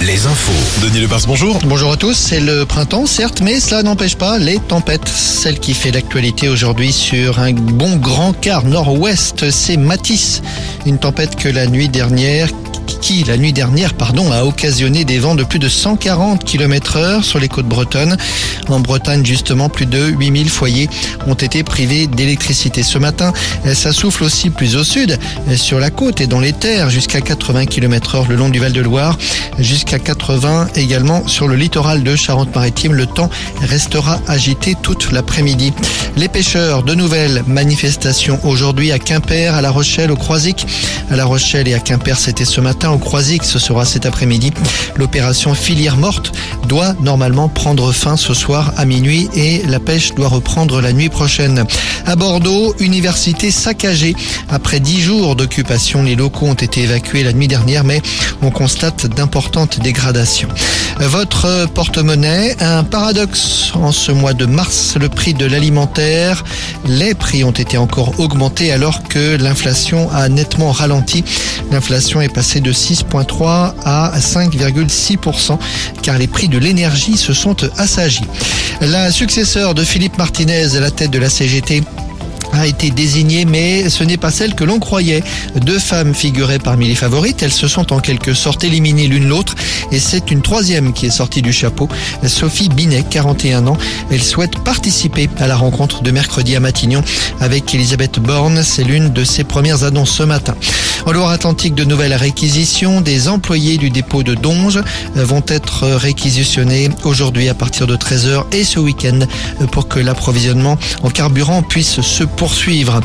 Les infos. Denis Lepars, bonjour. Bonjour à tous, c'est le printemps certes, mais cela n'empêche pas les tempêtes. Celle qui fait l'actualité aujourd'hui sur un bon grand quart nord-ouest, c'est Matisse. Une tempête que la nuit dernière la nuit dernière, pardon, a occasionné des vents de plus de 140 km heure sur les côtes bretonnes. En Bretagne, justement, plus de 8000 foyers ont été privés d'électricité. Ce matin, ça souffle aussi plus au sud, sur la côte et dans les terres, jusqu'à 80 km heure le long du Val-de-Loire, jusqu'à 80 également sur le littoral de Charente-Maritime. Le temps restera agité toute l'après-midi. Les pêcheurs, de nouvelles manifestations aujourd'hui à Quimper, à La Rochelle, au Croisic. À La Rochelle et à Quimper, c'était ce matin Croisic, ce sera cet après-midi. L'opération filière morte doit normalement prendre fin ce soir à minuit et la pêche doit reprendre la nuit prochaine. À Bordeaux, université saccagée. Après dix jours d'occupation, les locaux ont été évacués la nuit dernière, mais on constate d'importantes dégradations. Votre porte-monnaie, un paradoxe en ce mois de mars, le prix de l'alimentaire, les prix ont été encore augmentés alors que l'inflation a nettement ralenti. L'inflation est passée de 6,3 à 5,6% car les prix de l'énergie se sont assagis. La successeur de Philippe Martinez à la tête de la CGT a été désignée, mais ce n'est pas celle que l'on croyait. Deux femmes figuraient parmi les favorites. Elles se sont en quelque sorte éliminées l'une l'autre et c'est une troisième qui est sortie du chapeau. Sophie Binet, 41 ans. Elle souhaite participer à la rencontre de mercredi à Matignon avec Elisabeth Borne. C'est l'une de ses premières annonces ce matin. En Loire-Atlantique, de nouvelles réquisitions. Des employés du dépôt de Donge vont être réquisitionnés aujourd'hui à partir de 13h et ce week-end pour que l'approvisionnement en carburant puisse se poursuivre.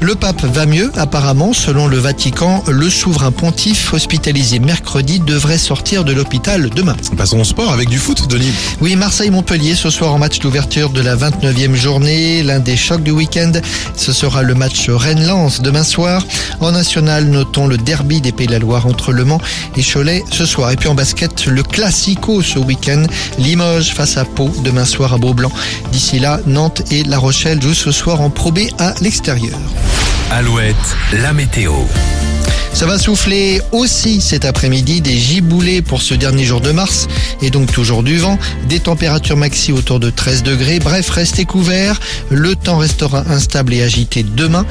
Le pape va mieux, apparemment. Selon le Vatican, le souverain pontife hospitalisé mercredi devrait sortir de l'hôpital demain. Passons au sport avec du foot, Denis. Oui, Marseille-Montpellier ce soir en match d'ouverture de la 29e journée. L'un des chocs du week-end, ce sera le match Rennes-Lens demain soir. En national, notons le derby des Pays de la Loire entre Le Mans et Cholet ce soir. Et puis en basket, le Classico ce week-end. Limoges face à Pau demain soir à Beaublanc. D'ici là, Nantes et La Rochelle jouent ce soir en Pro B à l'extérieur. Alouette, la météo. Ça va souffler aussi cet après-midi des giboulées pour ce dernier jour de mars et donc toujours du vent, des températures maxi autour de 13 degrés. Bref, restez couverts. Le temps restera instable et agité demain.